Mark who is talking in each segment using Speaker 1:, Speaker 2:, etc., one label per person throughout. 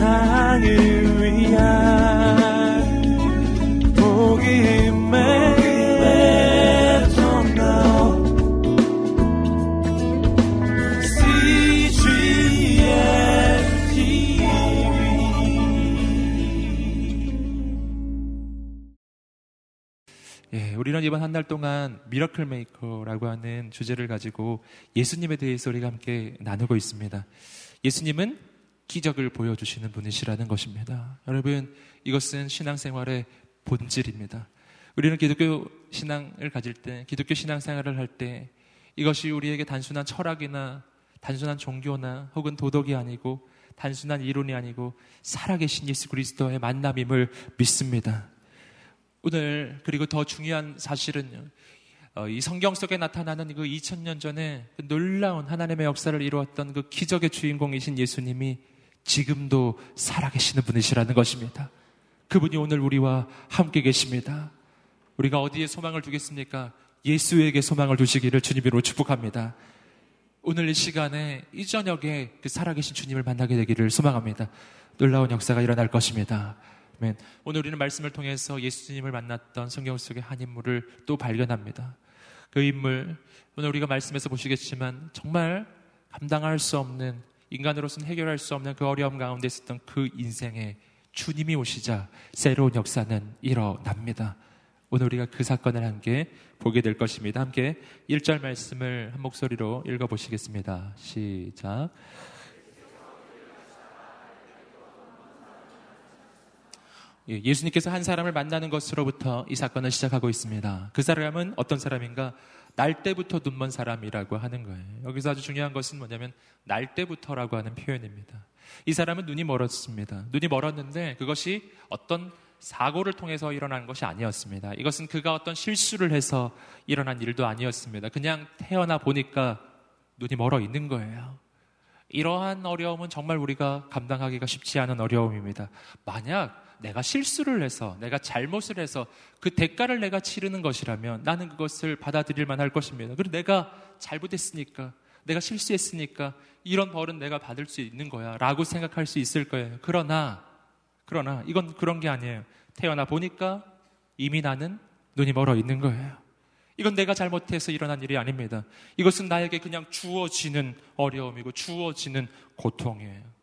Speaker 1: 세상을 위한 복음의
Speaker 2: 예, 우리는 이번 한 달 동안 Miracle Maker라고 하는 주제를 가지고 예수님에 대해서 우리가 함께 나누고 있습니다. 예수님은 기적을 보여주시는 분이시라는 것입니다. 여러분, 이것은 신앙생활의 본질입니다. 우리는 기독교 신앙을 가질 때, 기독교 신앙생활을 할 때, 이것이 우리에게 단순한 철학이나 단순한 종교나 혹은 도덕이 아니고 단순한 이론이 아니고 살아계신 예수 그리스도의 만남임을 믿습니다. 오늘 그리고 더 중요한 사실은요. 어, 이 성경 속에 나타나는 그 2000년 전에 그 놀라운 하나님의 역사를 이루었던 그 기적의 주인공이신 예수님이 지금도 살아계시는 분이시라는 것입니다. 그분이 오늘 우리와 함께 계십니다. 우리가 어디에 소망을 두겠습니까? 예수에게 소망을 두시기를 주님으로 축복합니다. 오늘 이 시간에 이 저녁에 그 살아계신 주님을 만나게 되기를 소망합니다. 놀라운 역사가 일어날 것입니다. 아멘. 오늘 우리는 말씀을 통해서 예수님을 만났던 성경 속의 한 인물을 또 발견합니다. 그 인물, 오늘 우리가 말씀에서 보시겠지만 정말 감당할 수 없는 인간으로서는 해결할 수 없는 그 어려움 가운데 있었던 그 인생에 주님이 오시자 새로운 역사는 일어납니다. 오늘 우리가 그 사건을 함께 보게 될 것입니다. 함께 1절 말씀을 한 목소리로 읽어보시겠습니다. 시작. 예, 예수님께서 한 사람을 만나는 것으로부터 이 사건을 시작하고 있습니다. 그 사람은 어떤 사람인가? 날 때부터 눈먼 사람이라고 하는 거예요. 여기서 아주 중요한 것은 뭐냐면 날 때부터라고 하는 표현입니다. 이 사람은 눈이 멀었습니다. 눈이 멀었는데 그것이 어떤 사고를 통해서 일어난 것이 아니었습니다. 이것은 그가 어떤 실수를 해서 일어난 일도 아니었습니다. 그냥 태어나 보니까 눈이 멀어 있는 거예요. 이러한 어려움은 정말 우리가 감당하기가 쉽지 않은 어려움입니다. 만약 내가 실수를 해서 내가 잘못을 해서 그 대가를 내가 치르는 것이라면 나는 그것을 받아들일 만할 것입니다. 그리고 내가 잘못했으니까 내가 실수했으니까 이런 벌은 내가 받을 수 있는 거야 라고 생각할 수 있을 거예요. 그러나 그러나 이건 그런 게 아니에요. 태어나 보니까 이미 나는 눈이 멀어 있는 거예요. 이건 내가 잘못해서 일어난 일이 아닙니다. 이것은 나에게 그냥 주어지는 어려움이고 주어지는 고통이에요.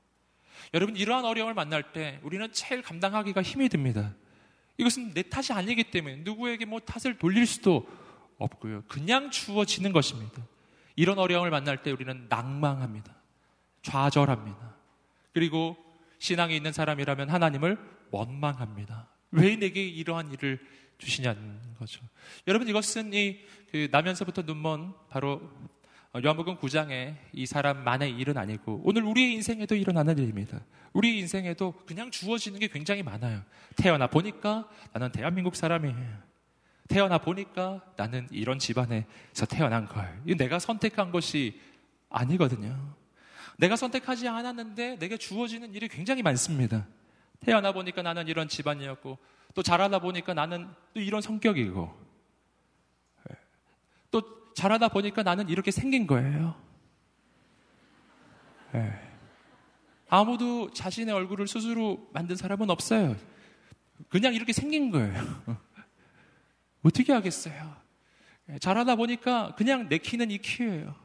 Speaker 2: 여러분 이러한 어려움을 만날 때 우리는 제일 감당하기가 힘이 듭니다. 이것은 내 탓이 아니기 때문에 누구에게 뭐 탓을 돌릴 수도 없고요. 그냥 주어지는 것입니다. 이런 어려움을 만날 때 우리는 낭망합니다. 좌절합니다. 그리고 신앙이 있는 사람이라면 하나님을 원망합니다. 왜 내게 이러한 일을 주시냐는 거죠. 여러분 이것은 이 그 나면서부터 눈먼 바로 어, 요한복음 9장에 이 사람만의 일은 아니고 오늘 우리의 인생에도 일어나는 일입니다. 우리 인생에도 그냥 주어지는 게 굉장히 많아요. 태어나 보니까 나는 대한민국 사람이에요. 태어나 보니까 나는 이런 집안에서 태어난 걸. 이 내가 선택한 것이 아니거든요. 내가 선택하지 않았는데 내게 주어지는 일이 굉장히 많습니다. 태어나 보니까 나는 이런 집안이었고 또 자라다 보니까 나는 또 이런 성격이고 또 자라다 보니까 나는 이렇게 생긴 거예요. 네. 아무도 자신의 얼굴을 스스로 만든 사람은 없어요. 그냥 이렇게 생긴 거예요. 어떻게 하겠어요? 예, 자라다 보니까 그냥 내 키는 이 키예요.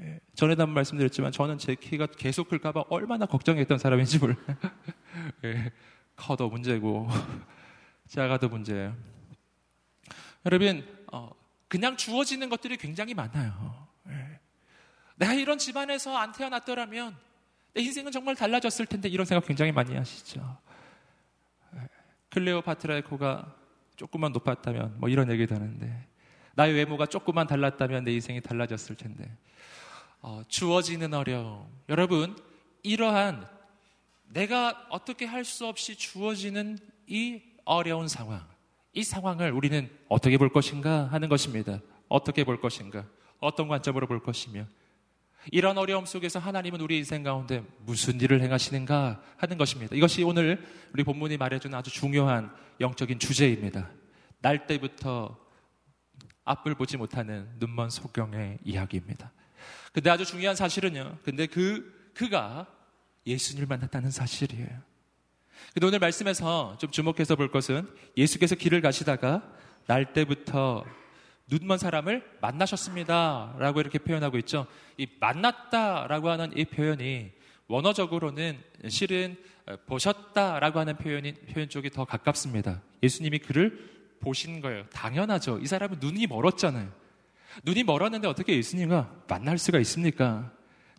Speaker 2: 예, 전에도 한번 말씀드렸지만 저는 제 키가 계속 클까봐 얼마나 걱정했던 사람인지 몰라요. 커도 문제고 작아도 문제예요. 여러분 어, 그냥 주어지는 것들이 굉장히 많아요. 예. 내가 이런 집안에서 안 태어났더라면 내 인생은 정말 달라졌을 텐데 이런 생각 굉장히 많이 하시죠. 예. 클레오파트라의 코가 조금만 높았다면 뭐 이런 얘기도 하는데 나의 외모가 조금만 달랐다면 내 인생이 달라졌을 텐데 어, 주어지는 어려움 여러분 이러한 내가 어떻게 할 수 없이 주어지는 이 어려운 상황 이 상황을 우리는 어떻게 볼 것인가 하는 것입니다. 어떻게 볼 것인가? 어떤 관점으로 볼 것이며 이런 어려움 속에서 하나님은 우리 인생 가운데 무슨 일을 행하시는가 하는 것입니다. 이것이 오늘 우리 본문이 말해주는 아주 중요한 영적인 주제입니다. 날 때부터 앞을 보지 못하는 눈먼 소경의 이야기입니다. 근데 아주 중요한 사실은요. 근데 그, 그가 예수님을 만났다는 사실이에요. 근데 오늘 말씀에서 좀 주목해서 볼 것은 예수께서 길을 가시다가 날 때부터 눈먼 사람을 만나셨습니다. 라고 이렇게 표현하고 있죠. 이 만났다 라고 하는 이 표현이 원어적으로는 실은 보셨다 라고 하는 표현이, 표현 쪽이 더 가깝습니다. 예수님이 그를 보신 거예요. 당연하죠. 이 사람은 눈이 멀었잖아요. 눈이 멀었는데 어떻게 예수님과 만날 수가 있습니까?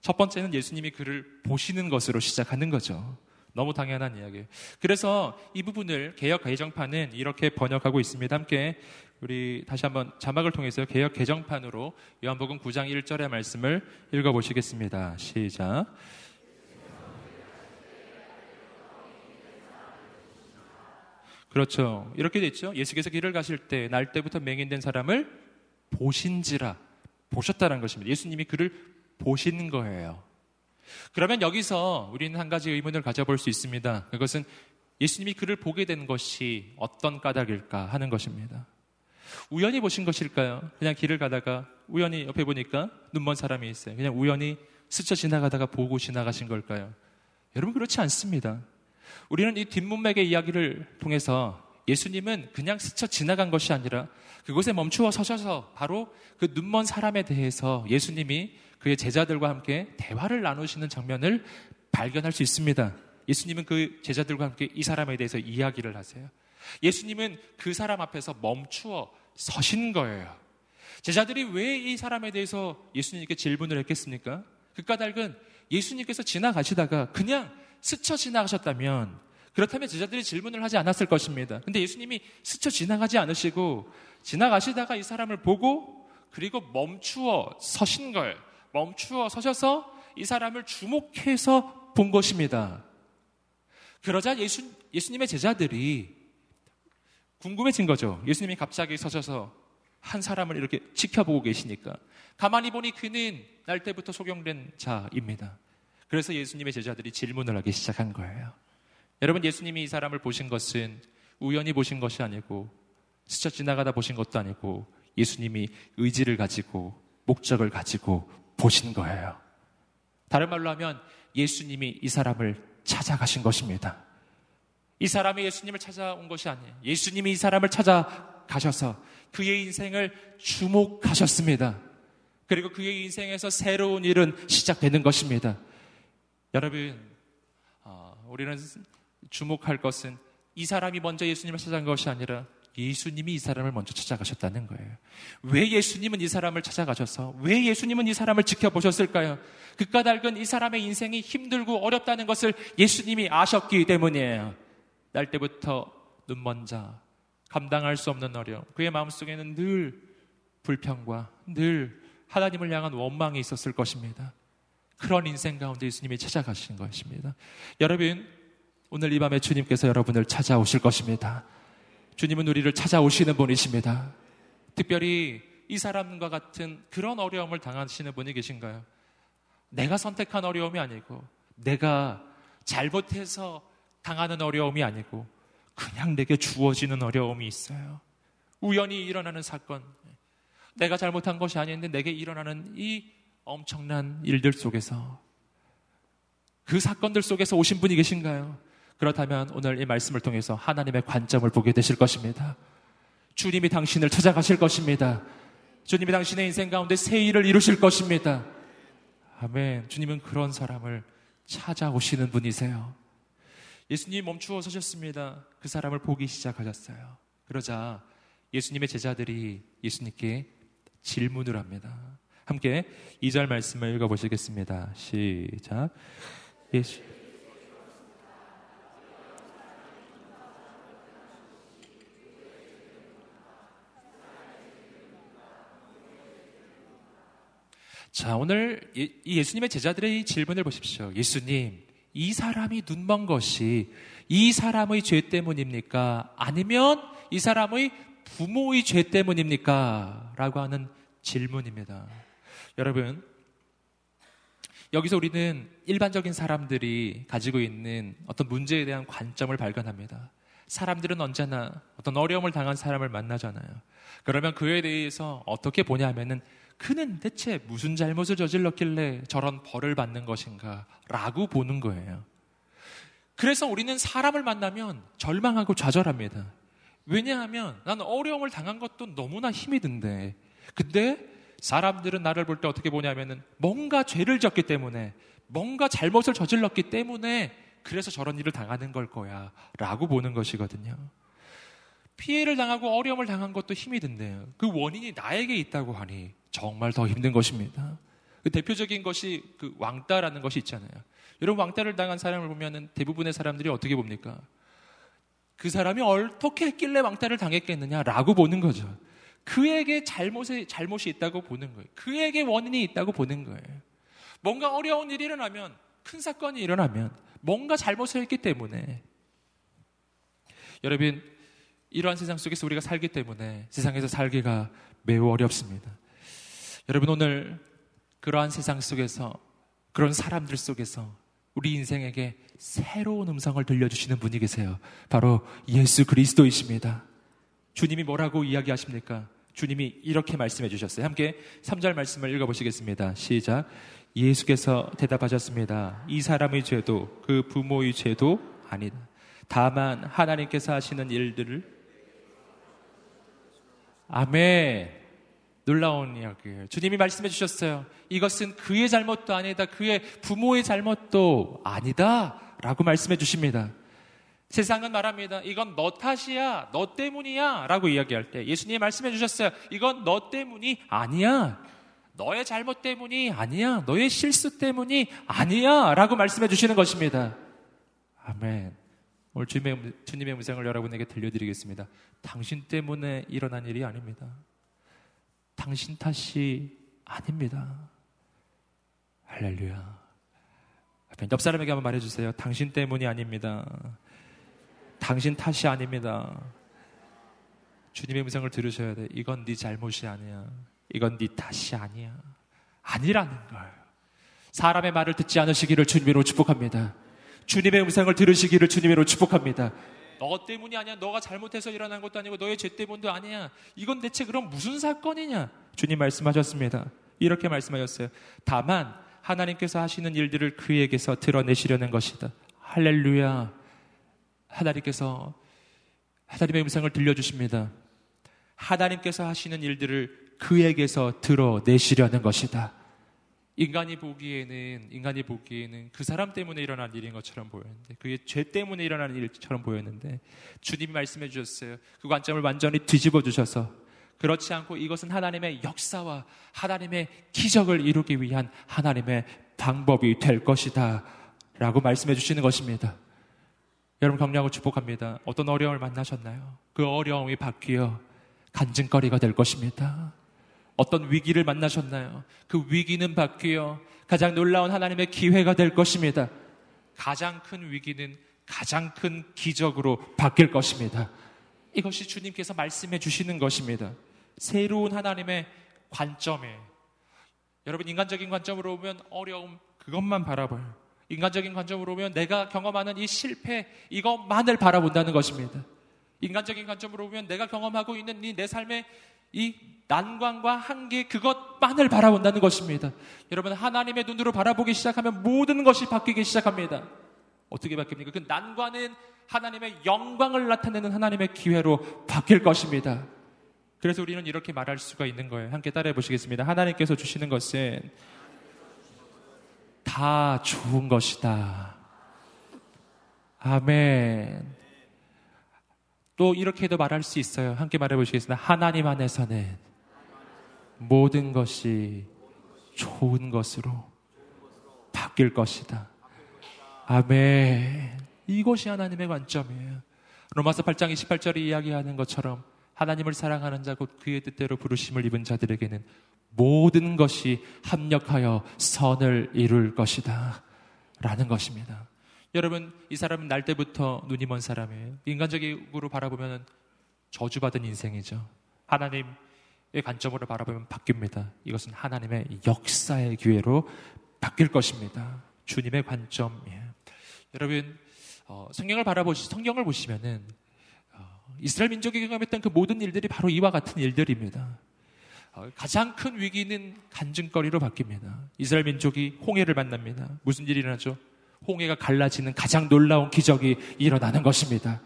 Speaker 2: 첫 번째는 예수님이 그를 보시는 것으로 시작하는 거죠. 너무 당연한 이야기예요. 그래서 이 부분을 개혁 개정판은 이렇게 번역하고 있습니다. 함께 우리 다시 한번 자막을 통해서 개혁 개정판으로 요한복음 9장 1절의 말씀을 읽어 보시겠습니다. 시작. 그렇죠. 이렇게 됐죠. 예수께서 길을 가실 때 날 때부터 맹인된 사람을 보신지라 보셨다는 것입니다. 예수님이 그를 보신 거예요. 그러면 여기서 우리는 한 가지 의문을 가져볼 수 있습니다. 그것은 예수님이 그를 보게 된 것이 어떤 까닭일까 하는 것입니다. 우연히 보신 것일까요? 그냥 길을 가다가 우연히 옆에 보니까 눈먼 사람이 있어요. 그냥 우연히 스쳐 지나가다가 보고 지나가신 걸까요? 여러분 그렇지 않습니다. 우리는 이 뒷문맥의 이야기를 통해서 예수님은 그냥 스쳐 지나간 것이 아니라 그곳에 멈추어 서셔서 바로 그 눈먼 사람에 대해서 예수님이 그의 제자들과 함께 대화를 나누시는 장면을 발견할 수 있습니다. 예수님은 그 제자들과 함께 이 사람에 대해서 이야기를 하세요. 예수님은 그 사람 앞에서 멈추어 서신 거예요. 제자들이 왜 이 사람에 대해서 예수님께 질문을 했겠습니까? 그 까닭은 예수님께서 지나가시다가 그냥 스쳐 지나가셨다면 그렇다면 제자들이 질문을 하지 않았을 것입니다. 근데 예수님이 스쳐 지나가지 않으시고 지나가시다가 이 사람을 보고 그리고 멈추어 서신 걸 멈추어 서셔서 이 사람을 주목해서 본 것입니다. 그러자 예수, 예수님의 제자들이 궁금해진 거죠. 예수님이 갑자기 서셔서 한 사람을 이렇게 지켜보고 계시니까. 가만히 보니 그는 날 때부터 소경된 자입니다. 그래서 예수님의 제자들이 질문을 하기 시작한 거예요. 여러분, 예수님이 이 사람을 보신 것은 우연히 보신 것이 아니고 스쳐 지나가다 보신 것도 아니고 예수님이 의지를 가지고 목적을 가지고 보신 거예요. 다른 말로 하면 예수님이 이 사람을 찾아가신 것입니다. 이 사람이 예수님을 찾아온 것이 아니에요. 예수님이 이 사람을 찾아가셔서 그의 인생을 주목하셨습니다. 그리고 그의 인생에서 새로운 일은 시작되는 것입니다. 여러분, 어, 우리는 주목할 것은 이 사람이 먼저 예수님을 찾아간 것이 아니라 예수님이 이 사람을 먼저 찾아가셨다는 거예요. 왜 예수님은 이 사람을 찾아가셔서 왜 예수님은 이 사람을 지켜보셨을까요? 그 까닭은 이 사람의 인생이 힘들고 어렵다는 것을 예수님이 아셨기 때문이에요. 날 때부터 눈먼 자, 감당할 수 없는 어려움, 그의 마음속에는 늘 불평과 늘 하나님을 향한 원망이 있었을 것입니다. 그런 인생 가운데 예수님이 찾아가신 것입니다. 여러분, 오늘 이 밤에 주님께서 여러분을 찾아오실 것입니다. 주님은 우리를 찾아오시는 분이십니다. 특별히 이 사람과 같은 그런 어려움을 당하시는 분이 계신가요? 내가 선택한 어려움이 아니고 내가 잘못해서 당하는 어려움이 아니고 그냥 내게 주어지는 어려움이 있어요. 우연히 일어나는 사건. 내가 잘못한 것이 아닌데 내게 일어나는 이 엄청난 일들 속에서 그 사건들 속에서 오신 분이 계신가요? 그렇다면 오늘 이 말씀을 통해서 하나님의 관점을 보게 되실 것입니다. 주님이 당신을 찾아가실 것입니다. 주님이 당신의 인생 가운데 새 일을 이루실 것입니다. 아멘. 주님은 그런 사람을 찾아오시는 분이세요. 예수님 멈추어 서셨습니다. 그 사람을 보기 시작하셨어요. 그러자 예수님의 제자들이 예수님께 질문을 합니다. 함께 2절 말씀을 읽어보시겠습니다. 시작. 예수. 자, 오늘 이 예수님의 제자들의 질문을 보십시오. 예수님, 이 사람이 눈먼 것이 이 사람의 죄 때문입니까? 아니면 이 사람의 부모의 죄 때문입니까? 라고 하는 질문입니다. 여러분, 여기서 우리는 일반적인 사람들이 가지고 있는 어떤 문제에 대한 관점을 발견합니다. 사람들은 언제나 어떤 어려움을 당한 사람을 만나잖아요. 그러면 그에 대해서 어떻게 보냐 하면은 그는 대체 무슨 잘못을 저질렀길래 저런 벌을 받는 것인가? 라고 보는 거예요. 그래서 우리는 사람을 만나면 절망하고 좌절합니다. 왜냐하면 나는 어려움을 당한 것도 너무나 힘이 든데. 근데 사람들은 나를 볼 때 어떻게 보냐면은 뭔가 죄를 졌기 때문에 뭔가 잘못을 저질렀기 때문에 그래서 저런 일을 당하는 걸 거야. 라고 보는 것이거든요. 피해를 당하고 어려움을 당한 것도 힘이 든대요. 그 원인이 나에게 있다고 하니 정말 더 힘든 것입니다. 그 대표적인 것이 그 왕따라는 것이 있잖아요. 여러분 왕따를 당한 사람을 보면은 대부분의 사람들이 어떻게 봅니까? 그 사람이 어떻게 했길래 왕따를 당했겠느냐라고 보는 거죠. 그에게 잘못이 잘못이 있다고 보는 거예요. 그에게 원인이 있다고 보는 거예요. 뭔가 어려운 일이 일어나면 큰 사건이 일어나면 뭔가 잘못을 했기 때문에 여러분 이러한 세상 속에서 우리가 살기 때문에 세상에서 살기가 매우 어렵습니다. 여러분 오늘 그러한 세상 속에서 그런 사람들 속에서 우리 인생에게 새로운 음성을 들려주시는 분이 계세요. 바로 예수 그리스도이십니다. 주님이 뭐라고 이야기하십니까? 주님이 이렇게 말씀해 주셨어요. 함께 3절 말씀을 읽어보시겠습니다. 시작. 예수께서 대답하셨습니다. 이 사람의 죄도 그 부모의 죄도 아니다. 다만 하나님께서 하시는 일들을 아멘. 놀라운 이야기예요. 주님이 말씀해 주셨어요. 이것은 그의 잘못도 아니다. 그의 부모의 잘못도 아니다. 라고 말씀해 주십니다. 세상은 말합니다. 이건 너 탓이야. 너 때문이야. 라고 이야기할 때 예수님이 말씀해 주셨어요. 이건 너 때문이 아니야. 너의 잘못 때문이 아니야. 너의 실수 때문이 아니야. 라고 말씀해 주시는 것입니다. 아멘. 오늘 주님의, 주님의 음성을 여러분에게 들려드리겠습니다. 당신 때문에 일어난 일이 아닙니다. 당신 탓이 아닙니다. 할렐루야. 옆 사람에게 한번 말해주세요. 당신 때문이 아닙니다. 당신 탓이 아닙니다. 주님의 음성을 들으셔야 돼. 이건 네 잘못이 아니야. 이건 네 탓이 아니야. 아니라는 걸. 사람의 말을 듣지 않으시기를 주님으로 축복합니다. 주님의 음성을 들으시기를 주님으로 축복합니다. 너 때문이 아니야. 너가 잘못해서 일어난 것도 아니고 너의 죄 때문도 아니야. 이건 대체 그럼 무슨 사건이냐? 주님 말씀하셨습니다. 이렇게 말씀하셨어요. 다만 하나님께서 하시는 일들을 그에게서 드러내시려는 것이다. 할렐루야. 하나님께서 하나님의 음성을 들려주십니다. 하나님께서 하시는 일들을 그에게서 드러내시려는 것이다. 인간이 보기에는 인간이 보기에는 그 사람 때문에 일어난 일인 것처럼 보였는데 그의 죄 때문에 일어난 일처럼 보였는데 주님이 말씀해 주셨어요. 그 관점을 완전히 뒤집어 주셔서 그렇지 않고 이것은 하나님의 역사와 하나님의 기적을 이루기 위한 하나님의 방법이 될 것이다. 라고 말씀해 주시는 것입니다. 여러분 격려하고 축복합니다. 어떤 어려움을 만나셨나요? 그 어려움이 바뀌어 간증거리가 될 것입니다. 어떤 위기를 만나셨나요? 그 위기는 바뀌어 가장 놀라운 하나님의 기회가 될 것입니다. 가장 큰 위기는 가장 큰 기적으로 바뀔 것입니다. 이것이 주님께서 말씀해 주시는 것입니다. 새로운 하나님의 관점에 여러분 인간적인 관점으로 보면 어려움 그것만 바라봐요. 인간적인 관점으로 보면 내가 경험하는 이 실패 이것만을 바라본다는 것입니다. 인간적인 관점으로 보면 내가 경험하고 있는 이 내 삶의 이 난관과 한계 그것만을 바라본다는 것입니다. 여러분 하나님의 눈으로 바라보기 시작하면 모든 것이 바뀌기 시작합니다. 어떻게 바뀝니까? 그 난관은 하나님의 영광을 나타내는 하나님의 기회로 바뀔 것입니다. 그래서 우리는 이렇게 말할 수가 있는 거예요. 함께 따라해 보시겠습니다. 하나님께서 주시는 것은 다 좋은 것이다. 아멘. 또 이렇게도 말할 수 있어요. 함께 말해 보시겠습니다. 하나님 안에서는 모든 것이 좋은 것으로 바뀔 것이다. 아멘. 이것이 하나님의 관점이에요. 로마서 8장 28절이 이야기하는 것처럼 하나님을 사랑하는 자곧 그의 뜻대로 부르심을 입은 자들에게는 모든 것이 합력하여 선을 이룰 것이다. 라는 것입니다. 여러분, 이 사람은 날 때부터 눈이 먼 사람이에요. 인간적으로 바라보면 저주받은 인생이죠. 하나님의 관점으로 바라보면 바뀝니다. 이것은 하나님의 역사의 기회로 바뀔 것입니다. 주님의 관점이에요. 여러분, 어, 성경을 바라보시, 성경을 보시면은 어, 이스라엘 민족이 경험했던 그 모든 일들이 바로 이와 같은 일들입니다. 어, 가장 큰 위기는 간증거리로 바뀝니다. 이스라엘 민족이 홍해를 만납니다. 무슨 일이 일어나죠? 홍해가 갈라지는 가장 놀라운 기적이 일어나는 것입니다.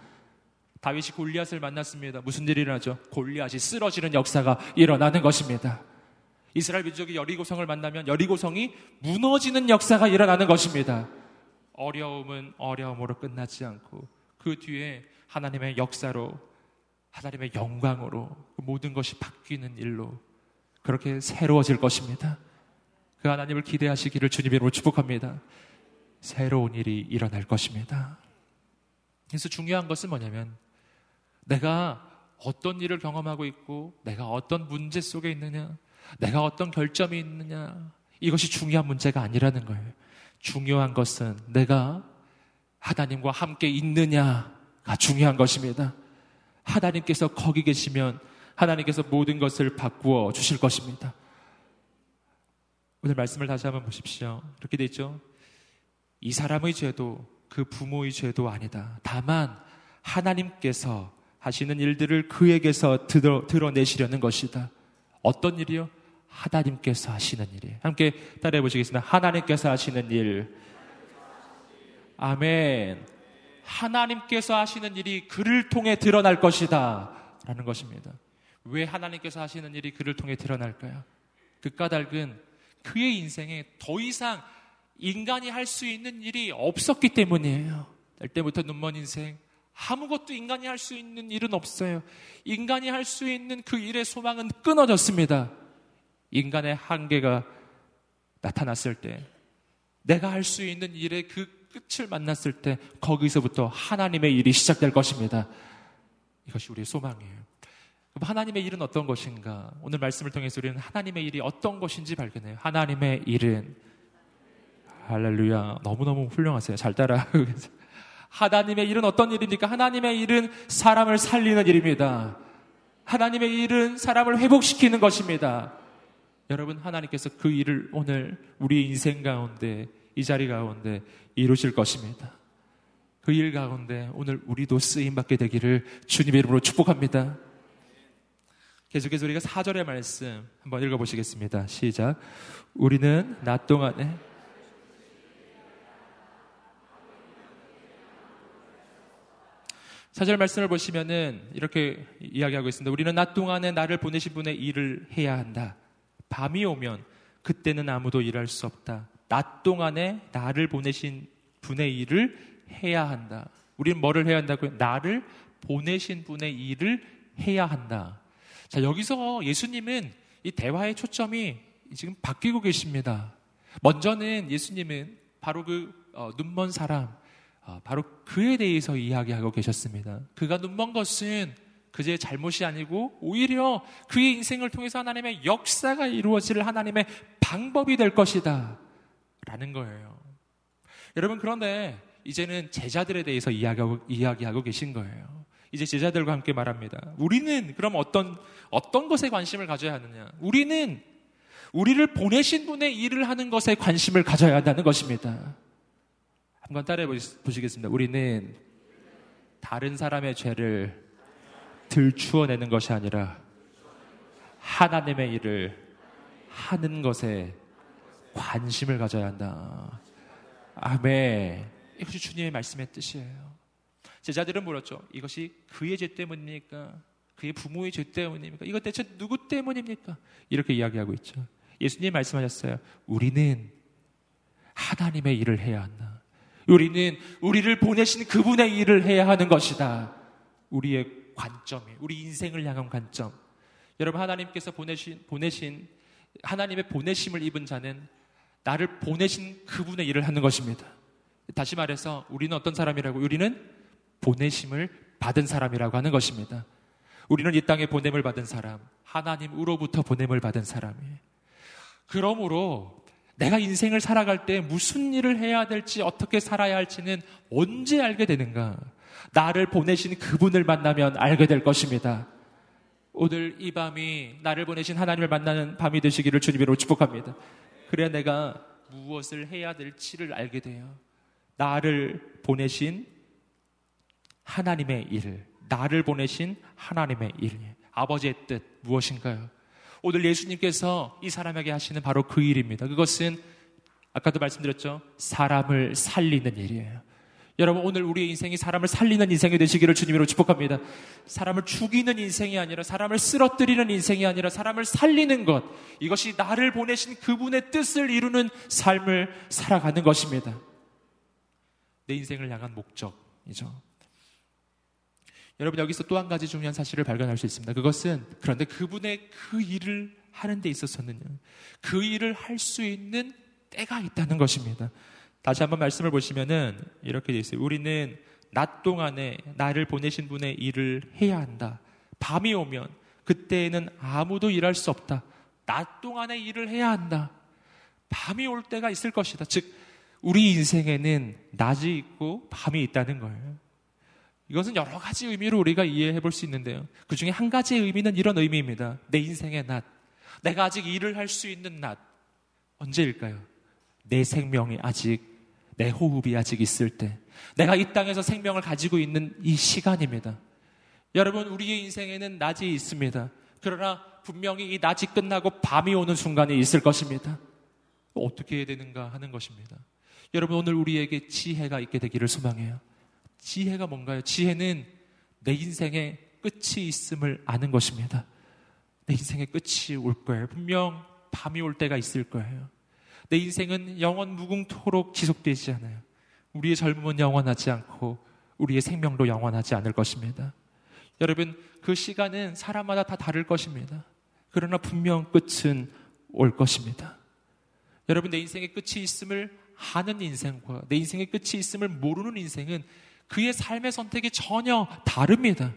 Speaker 2: 다윗이 골리앗을 만났습니다. 무슨 일이 일어나죠? 골리앗이 쓰러지는 역사가 일어나는 것입니다. 이스라엘 민족이 여리고성을 만나면 여리고성이 무너지는 역사가 일어나는 것입니다. 어려움은 어려움으로 끝나지 않고 그 뒤에 하나님의 역사로 하나님의 영광으로 그 모든 것이 바뀌는 일로 그렇게 새로워질 것입니다. 그 하나님을 기대하시기를 주님 이름으로 축복합니다. 새로운 일이 일어날 것입니다. 그래서 중요한 것은 뭐냐면 내가 어떤 일을 경험하고 있고 내가 어떤 문제 속에 있느냐 내가 어떤 결점이 있느냐 이것이 중요한 문제가 아니라는 거예요. 중요한 것은 내가 하나님과 함께 있느냐가 중요한 것입니다. 하나님께서 거기 계시면 하나님께서 모든 것을 바꾸어 주실 것입니다. 오늘 말씀을 다시 한번 보십시오. 이렇게 돼 있죠. 이 사람의 죄도 그 부모의 죄도 아니다. 다만 하나님께서 하시는 일들을 그에게서 드러, 드러 내시려는 것이다. 어떤 일이요? 하나님께서 하시는 일이에요. 함께 따라해 보시겠습니다. 하나님께서 하시는 일. 아멘. 하나님께서 하시는 일이 그를 통해 드러날 것이다. 라는 것입니다. 왜 하나님께서 하시는 일이 그를 통해 드러날까요? 그 까닭은 그의 인생에 더 이상 인간이 할 수 있는 일이 없었기 때문이에요. 날 때부터 눈먼 인생, 아무것도 인간이 할 수 있는 일은 없어요. 인간이 할 수 있는 그 일의 소망은 끊어졌습니다. 인간의 한계가 나타났을 때, 내가 할 수 있는 일의 그 끝을 만났을 때, 거기서부터 하나님의 일이 시작될 것입니다. 이것이 우리의 소망이에요. 그럼 하나님의 일은 어떤 것인가? 오늘 말씀을 통해서 우리는 하나님의 일이 어떤 것인지 발견해요. 하나님의 일은 할렐루야. 너무너무 훌륭하세요. 잘 따라하고 계세요. 하나님의 일은 어떤 일입니까? 하나님의 일은 사람을 살리는 일입니다. 하나님의 일은 사람을 회복시키는 것입니다. 여러분, 하나님께서 그 일을 오늘 우리 인생 가운데, 이 자리 가운데 이루실 것입니다. 그 일 가운데 오늘 우리도 쓰임받게 되기를 주님의 이름으로 축복합니다. 계속해서 우리가 4절의 말씀 한번 읽어보시겠습니다. 시작. 우리는 낮 동안에 사절 말씀을 보시면은 이렇게 이야기하고 있습니다. 우리는 낮 동안에 나를 보내신 분의 일을 해야 한다. 밤이 오면 그때는 아무도 일할 수 없다. 낮 동안에 나를 보내신 분의 일을 해야 한다. 우리는 뭐를 해야 한다고요? 나를 보내신 분의 일을 해야 한다. 자, 여기서 예수님은 이 대화의 초점이 지금 바뀌고 계십니다. 먼저는 예수님은 바로 그 어, 눈먼 사람, 아, 바로 그에 대해서 이야기하고 계셨습니다. 그가 눈먼 것은 그의 잘못이 아니고 오히려 그의 인생을 통해서 하나님의 역사가 이루어질 하나님의 방법이 될 것이다. 라는 거예요. 여러분, 그런데 이제는 제자들에 대해서 이야기하고, 이야기하고 계신 거예요. 이제 제자들과 함께 말합니다. 우리는 그럼 어떤, 어떤 것에 관심을 가져야 하느냐? 우리는 우리를 보내신 분의 일을 하는 것에 관심을 가져야 한다는 것입니다. 한번 따라해 보시겠습니다. 우리는 다른 사람의 죄를 들추어내는 것이 아니라 하나님의 일을 하는 것에 관심을 가져야 한다. 아멘. 이것이 주님의 말씀의 뜻이에요. 제자들은 물었죠. 이것이 그의 죄 때문입니까? 그의 부모의 죄 때문입니까? 이것 대체 누구 때문입니까? 이렇게 이야기하고 있죠. 예수님 말씀하셨어요. 우리는 하나님의 일을 해야 한다. 우리는 우리를 보내신 그분의 일을 해야 하는 것이다. 우리의 관점이, 우리 인생을 향한 관점. 여러분, 하나님께서 보내신, 보내신, 하나님의 보내심을 입은 자는 나를 보내신 그분의 일을 하는 것입니다. 다시 말해서 우리는 어떤 사람이라고? 우리는 보내심을 받은 사람이라고 하는 것입니다. 우리는 이 땅에 보냄을 받은 사람, 하나님으로부터 보냄을 받은 사람이에요. 그러므로 내가 인생을 살아갈 때 무슨 일을 해야 될지 어떻게 살아야 할지는 언제 알게 되는가? 나를 보내신 그분을 만나면 알게 될 것입니다. 오늘 이 밤이 나를 보내신 하나님을 만나는 밤이 되시기를 주님으로 축복합니다. 그래야 내가 무엇을 해야 될지를 알게 돼요. 나를 보내신 하나님의 일, 나를 보내신 하나님의 일, 아버지의 뜻 무엇인가요? 오늘 예수님께서 이 사람에게 하시는 바로 그 일입니다. 그것은 아까도 말씀드렸죠. 사람을 살리는 일이에요. 여러분 오늘 우리의 인생이 사람을 살리는 인생이 되시기를 주님으로 축복합니다. 사람을 죽이는 인생이 아니라 사람을 쓰러뜨리는 인생이 아니라 사람을 살리는 것. 이것이 나를 보내신 그분의 뜻을 이루는 삶을 살아가는 것입니다. 내 인생을 향한 목적이죠. 여러분 여기서 또 한 가지 중요한 사실을 발견할 수 있습니다. 그것은 그런데 그분의 그 일을 하는 데 있어서는요. 그 일을 할 수 있는 때가 있다는 것입니다. 다시 한번 말씀을 보시면은 이렇게 되어 있어요. 우리는 낮 동안에 나를 보내신 분의 일을 해야 한다. 밤이 오면 그때에는 아무도 일할 수 없다. 낮 동안에 일을 해야 한다. 밤이 올 때가 있을 것이다. 즉, 우리 인생에는 낮이 있고 밤이 있다는 거예요. 이것은 여러 가지 의미로 우리가 이해해 볼 수 있는데요. 그 중에 한 가지의 의미는 이런 의미입니다. 내 인생의 낮. 내가 아직 일을 할 수 있는 낮. 언제일까요? 내 생명이 아직 내 호흡이 아직 있을 때, 내가 이 땅에서 생명을 가지고 있는 이 시간입니다. 여러분, 우리의 인생에는 낮이 있습니다. 그러나 분명히 이 낮이 끝나고 밤이 오는 순간이 있을 것입니다. 어떻게 해야 되는가 하는 것입니다. 여러분, 오늘 우리에게 지혜가 있게 되기를 소망해요. 지혜가 뭔가요? 지혜는 내 인생의 끝이 있음을 아는 것입니다. 내 인생의 끝이 올 거예요. 분명 밤이 올 때가 있을 거예요. 내 인생은 영원 무궁토록 지속되지 않아요. 우리의 젊음은 영원하지 않고 우리의 생명도 영원하지 않을 것입니다. 여러분, 그 시간은 사람마다 다 다를 것입니다. 그러나 분명 끝은 올 것입니다. 여러분, 내 인생의 끝이 있음을 아는 인생과 내 인생의 끝이 있음을 모르는 인생은 그의 삶의 선택이 전혀 다릅니다.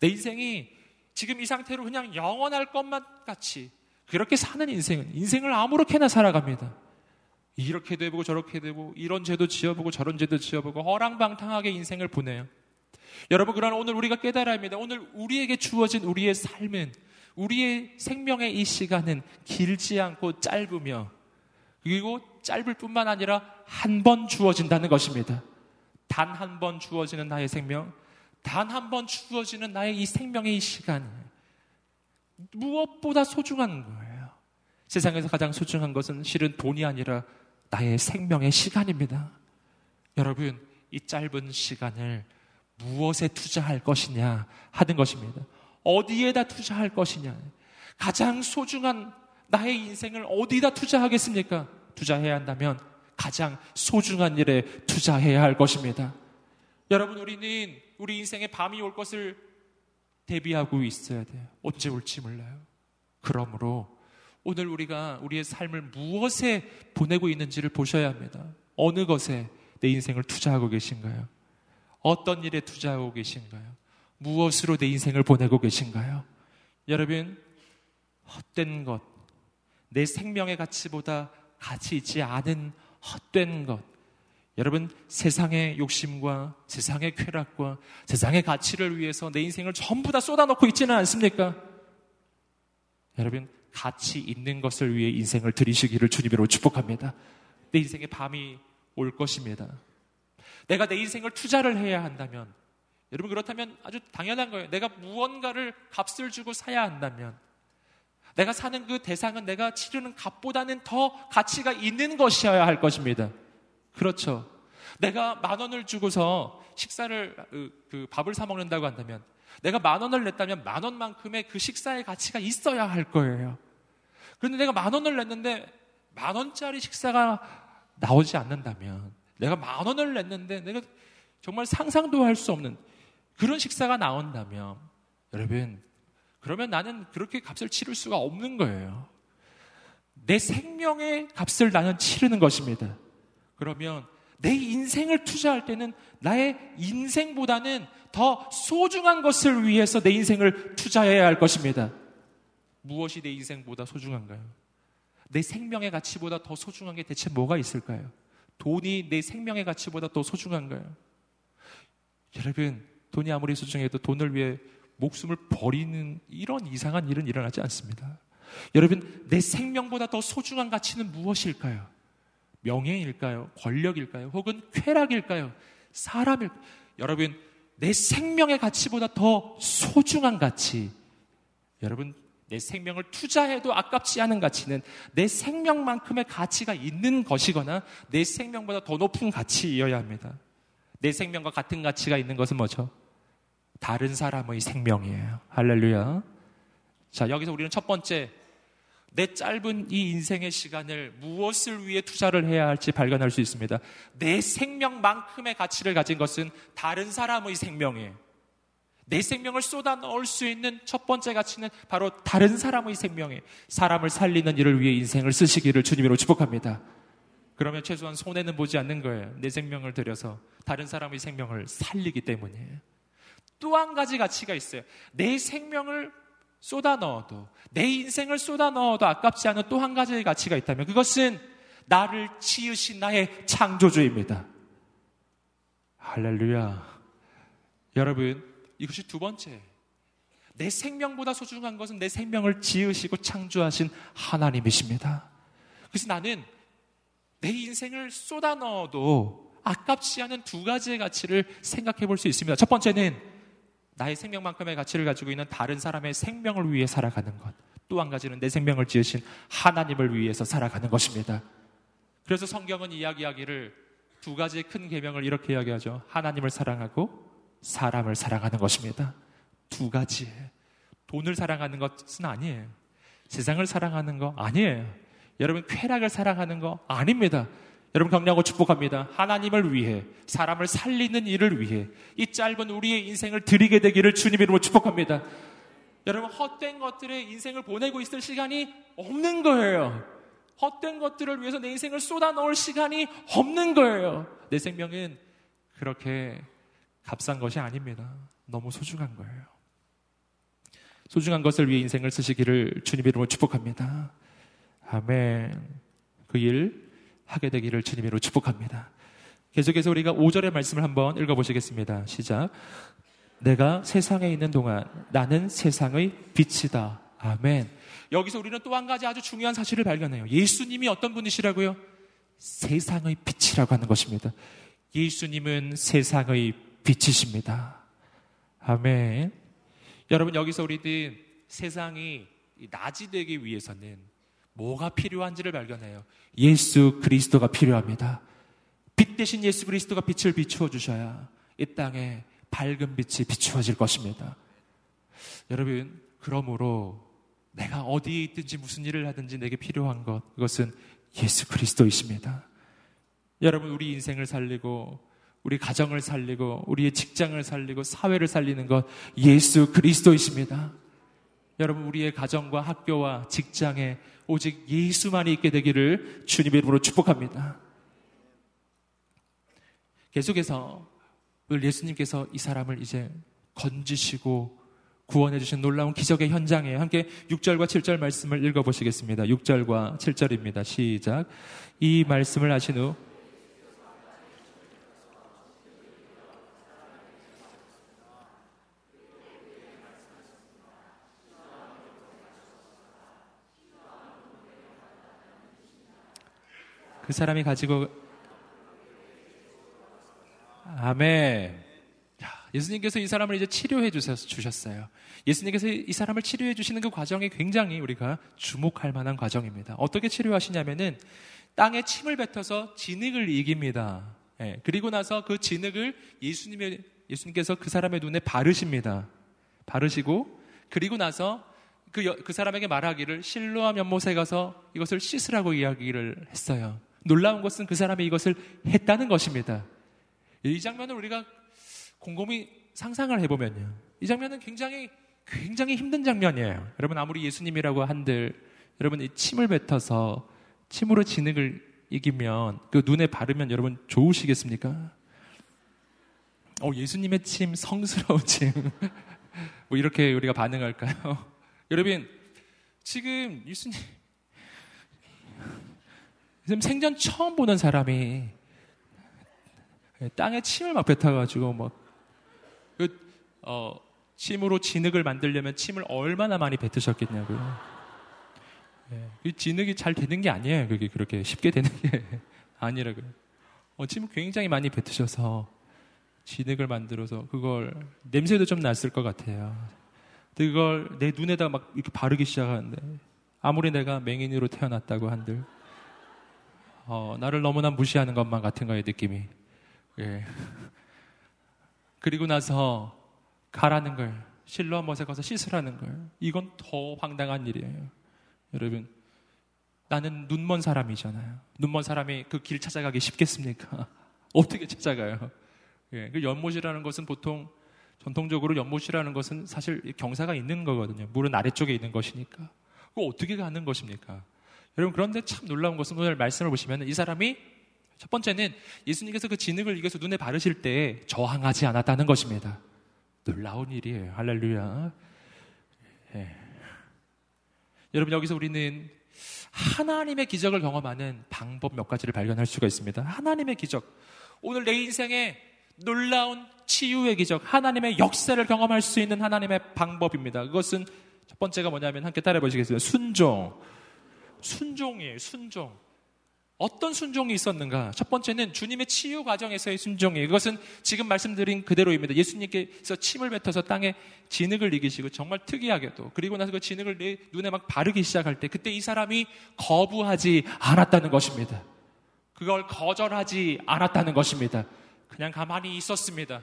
Speaker 2: 내 인생이 지금 이 상태로 그냥 영원할 것만 같이 그렇게 사는 인생은 인생을 아무렇게나 살아갑니다. 이렇게도 해보고 저렇게 되고 이런 죄도 지어보고 저런 죄도 지어보고 허랑방탕하게 인생을 보내요. 여러분 그러나 오늘 우리가 깨달아야 합니다. 오늘 우리에게 주어진 우리의 삶은 우리의 생명의 이 시간은 길지 않고 짧으며 그리고 짧을 뿐만 아니라 한 번 주어진다는 것입니다. 단 한 번 주어지는 나의 생명, 단 한 번 주어지는 나의 이 생명의 이 시간 무엇보다 소중한 거예요. 세상에서 가장 소중한 것은 실은 돈이 아니라 나의 생명의 시간입니다. 여러분, 이 짧은 시간을 무엇에 투자할 것이냐 하는 것입니다. 어디에다 투자할 것이냐. 가장 소중한 나의 인생을 어디다 투자하겠습니까? 투자해야 한다면 가장 소중한 일에 투자해야 할 것입니다. 여러분, 우리는 우리 인생에 밤이 올 것을 대비하고 있어야 돼요. 언제 올지 몰라요. 그러므로 오늘 우리가 우리의 삶을 무엇에 보내고 있는지를 보셔야 합니다. 어느 것에 내 인생을 투자하고 계신가요? 어떤 일에 투자하고 계신가요? 무엇으로 내 인생을 보내고 계신가요? 여러분, 헛된 것, 내 생명의 가치보다 가치 있지 않은 헛된 것, 여러분, 세상의 욕심과 세상의 쾌락과 세상의 가치를 위해서 내 인생을 전부 다 쏟아놓고 있지는 않습니까? 여러분, 가치 있는 것을 위해 인생을 들이시기를 주님으로 축복합니다. 내 인생의 밤이 올 것입니다. 내가 내 인생을 투자를 해야 한다면, 여러분 그렇다면 아주 당연한 거예요. 내가 무언가를 값을 주고 사야 한다면, 내가 사는 그 대상은 내가 치르는 값보다는 더 가치가 있는 것이어야 할 것입니다. 그렇죠. 내가 만 원을 주고서 식사를 그, 그 밥을 사 먹는다고 한다면 내가 만 원을 냈다면 만 원만큼의 그 식사의 가치가 있어야 할 거예요. 그런데 내가 만 원을 냈는데 만 원짜리 식사가 나오지 않는다면 내가 만 원을 냈는데 내가 정말 상상도 할 수 없는 그런 식사가 나온다면 여러분 그러면 나는 그렇게 값을 치를 수가 없는 거예요. 내 생명의 값을 나는 치르는 것입니다. 그러면 내 인생을 투자할 때는 나의 인생보다는 더 소중한 것을 위해서 내 인생을 투자해야 할 것입니다. 무엇이 내 인생보다 소중한가요? 내 생명의 가치보다 더 소중한 게 대체 뭐가 있을까요? 돈이 내 생명의 가치보다 더 소중한가요? 여러분, 돈이 아무리 소중해도 돈을 위해 목숨을 버리는 이런 이상한 일은 일어나지 않습니다. 여러분, 내 생명보다 더 소중한 가치는 무엇일까요? 명예일까요? 권력일까요? 혹은 쾌락일까요? 사람일 여러분 내 생명의 가치보다 더 소중한 가치 여러분 내 생명을 투자해도 아깝지 않은 가치는 내 생명만큼의 가치가 있는 것이거나 내 생명보다 더 높은 가치이어야 합니다. 내 생명과 같은 가치가 있는 것은 뭐죠? 다른 사람의 생명이에요. 할렐루야. 자, 여기서 우리는 첫 번째, 내 짧은 이 인생의 시간을 무엇을 위해 투자를 해야 할지 발견할 수 있습니다. 내 생명만큼의 가치를 가진 것은 다른 사람의 생명이에요. 내 생명을 쏟아 넣을 수 있는 첫 번째 가치는 바로 다른 사람의 생명에 사람을 살리는 일을 위해 인생을 쓰시기를 주님으로 축복합니다. 그러면 최소한 손해는 보지 않는 거예요. 내 생명을 들여서 다른 사람의 생명을 살리기 때문이에요. 또 한 가지 가치가 있어요. 내 생명을 쏟아 넣어도 내 인생을 쏟아 넣어도 아깝지 않은 또 한 가지의 가치가 있다면 그것은 나를 지으신 나의 창조주입니다. 할렐루야. 여러분, 이것이 두 번째. 내 생명보다 소중한 것은 내 생명을 지으시고 창조하신 하나님이십니다. 그래서 나는 내 인생을 쏟아 넣어도 아깝지 않은 두 가지의 가치를 생각해 볼 수 있습니다. 첫 번째는 나의 생명만큼의 가치를 가지고 있는 다른 사람의 생명을 위해 살아가는 것. 또 한 가지는 내 생명을 지으신 하나님을 위해서 살아가는 것입니다. 그래서 성경은 이야기하기를 두 가지의 큰 계명을 이렇게 이야기하죠. 하나님을 사랑하고 사람을 사랑하는 것입니다. 두 가지. 돈을 사랑하는 것은 아니에요. 세상을 사랑하는 거 아니에요. 여러분 쾌락을 사랑하는 거 아닙니다. 여러분 격려하고 축복합니다. 하나님을 위해 사람을 살리는 일을 위해 이 짧은 우리의 인생을 드리게 되기를 주님 이름으로 축복합니다. 여러분 헛된 것들에 인생을 보내고 있을 시간이 없는 거예요. 헛된 것들을 위해서 내 인생을 쏟아 넣을 시간이 없는 거예요. 내 생명은 그렇게 값싼 것이 아닙니다. 너무 소중한 거예요. 소중한 것을 위해 인생을 쓰시기를 주님 이름으로 축복합니다. 아멘. 그 일 하게 되기를 주님 이름으로 축복합니다. 계속해서 우리가 5절의 말씀을 한번 읽어보시겠습니다. 시작. 내가 세상에 있는 동안 나는 세상의 빛이다. 아멘. 여기서 우리는 또 한 가지 아주 중요한 사실을 발견해요. 예수님이 어떤 분이시라고요? 세상의 빛이라고 하는 것입니다. 예수님은 세상의 빛이십니다. 아멘. 여러분, 여기서 우리들 세상이 낮이 되기 위해서는 뭐가 필요한지를 발견해요. 예수 그리스도가 필요합니다. 빛 대신 예수 그리스도가 빛을 비추어 주셔야 이 땅에 밝은 빛이 비추어질 것입니다. 여러분, 그러므로 내가 어디에 있든지 무슨 일을 하든지 내게 필요한 것, 그것은 예수 그리스도이십니다. 여러분, 우리 인생을 살리고 우리 가정을 살리고 우리의 직장을 살리고 사회를 살리는 것 예수 그리스도이십니다. 여러분 우리의 가정과 학교와 직장에 오직 예수만이 있게 되기를 주님의 이름으로 축복합니다. 계속해서 예수님께서 이 사람을 이제 건지시고 구원해 주신 놀라운 기적의 현장에 함께 6절과 7절 말씀을 읽어 보시겠습니다. 6절과 7절입니다. 시작. 이 말씀을 하신 후 그 사람이 가지고 아멘. 예수님께서 이 사람을 이제 치료해 주셨어요. 예수님께서 이 사람을 치료해 주시는 그 과정이 굉장히 우리가 주목할 만한 과정입니다. 어떻게 치료하시냐면은 땅에 침을 뱉어서 진흙을 이깁니다. 예, 그리고 나서 그 진흙을 예수님의 예수님께서 그 사람의 눈에 바르십니다. 바르시고 그리고 나서 그, 그 사람에게 말하기를 실로암 연못에 가서 이것을 씻으라고 이야기를 했어요. 놀라운 것은 그 사람이 이것을 했다는 것입니다. 이 장면을 우리가 곰곰이 상상을 해보면요. 이 장면은 굉장히, 굉장히 힘든 장면이에요. 여러분, 아무리 예수님이라고 한들, 여러분, 이 침을 뱉어서 침으로 진흙을 이기면, 그 눈에 바르면 여러분 좋으시겠습니까? 어, 예수님의 침, 성스러운 침. 뭐 이렇게 우리가 반응할까요? 여러분, 지금 예수님, 생전 처음 보는 사람이 땅에 침을 막 뱉어가지고 막, 그, 어, 침으로 진흙을 만들려면 침을 얼마나 많이 뱉으셨겠냐고요. 예, 진흙이 잘 되는 게 아니에요. 그게 그렇게 쉽게 되는 게 아니라고요. 어, 침을 굉장히 많이 뱉으셔서 진흙을 만들어서 그걸 냄새도 좀 났을 것 같아요. 그걸 내 눈에다 막 이렇게 바르기 시작하는데 아무리 내가 맹인으로 태어났다고 한들 어, 나를 너무나 무시하는 것만 같은 거예요 느낌이. 예. 그리고 나서 가라는 걸 실로암 못에 가서 씻으라는 걸 이건 더 황당한 일이에요. 여러분 나는 눈먼 사람이잖아요. 눈먼 사람이 그 길 찾아가기 쉽겠습니까? 어떻게 찾아가요? 예, 그 연못이라는 것은 보통 전통적으로 연못이라는 것은 사실 경사가 있는 거거든요. 물은 아래쪽에 있는 것이니까. 그거 어떻게 가는 것입니까? 여러분 그런데 참 놀라운 것은 오늘 말씀을 보시면 이 사람이 첫 번째는 예수님께서 그 진흙을 이겨서 눈에 바르실 때 저항하지 않았다는 것입니다. 놀라운 일이에요. 할렐루야. 예. 여러분 여기서 우리는 하나님의 기적을 경험하는 방법 몇 가지를 발견할 수가 있습니다. 하나님의 기적. 오늘 내 인생에 놀라운 치유의 기적, 하나님의 역사를 경험할 수 있는 하나님의 방법입니다. 그것은 첫 번째가 뭐냐면 함께 따라해 보시겠습니다. 순종. 순종이에요, 순종. 어떤 순종이 있었는가? 첫 번째는 주님의 치유 과정에서의 순종이에요. 그것은 지금 말씀드린 그대로입니다. 예수님께서 침을 뱉어서 땅에 진흙을 이기시고 정말 특이하게도 그리고 나서 그 진흙을 내 눈에 막 바르기 시작할 때 그때 이 사람이 거부하지 않았다는 것입니다. 그걸 거절하지 않았다는 것입니다. 그냥 가만히 있었습니다.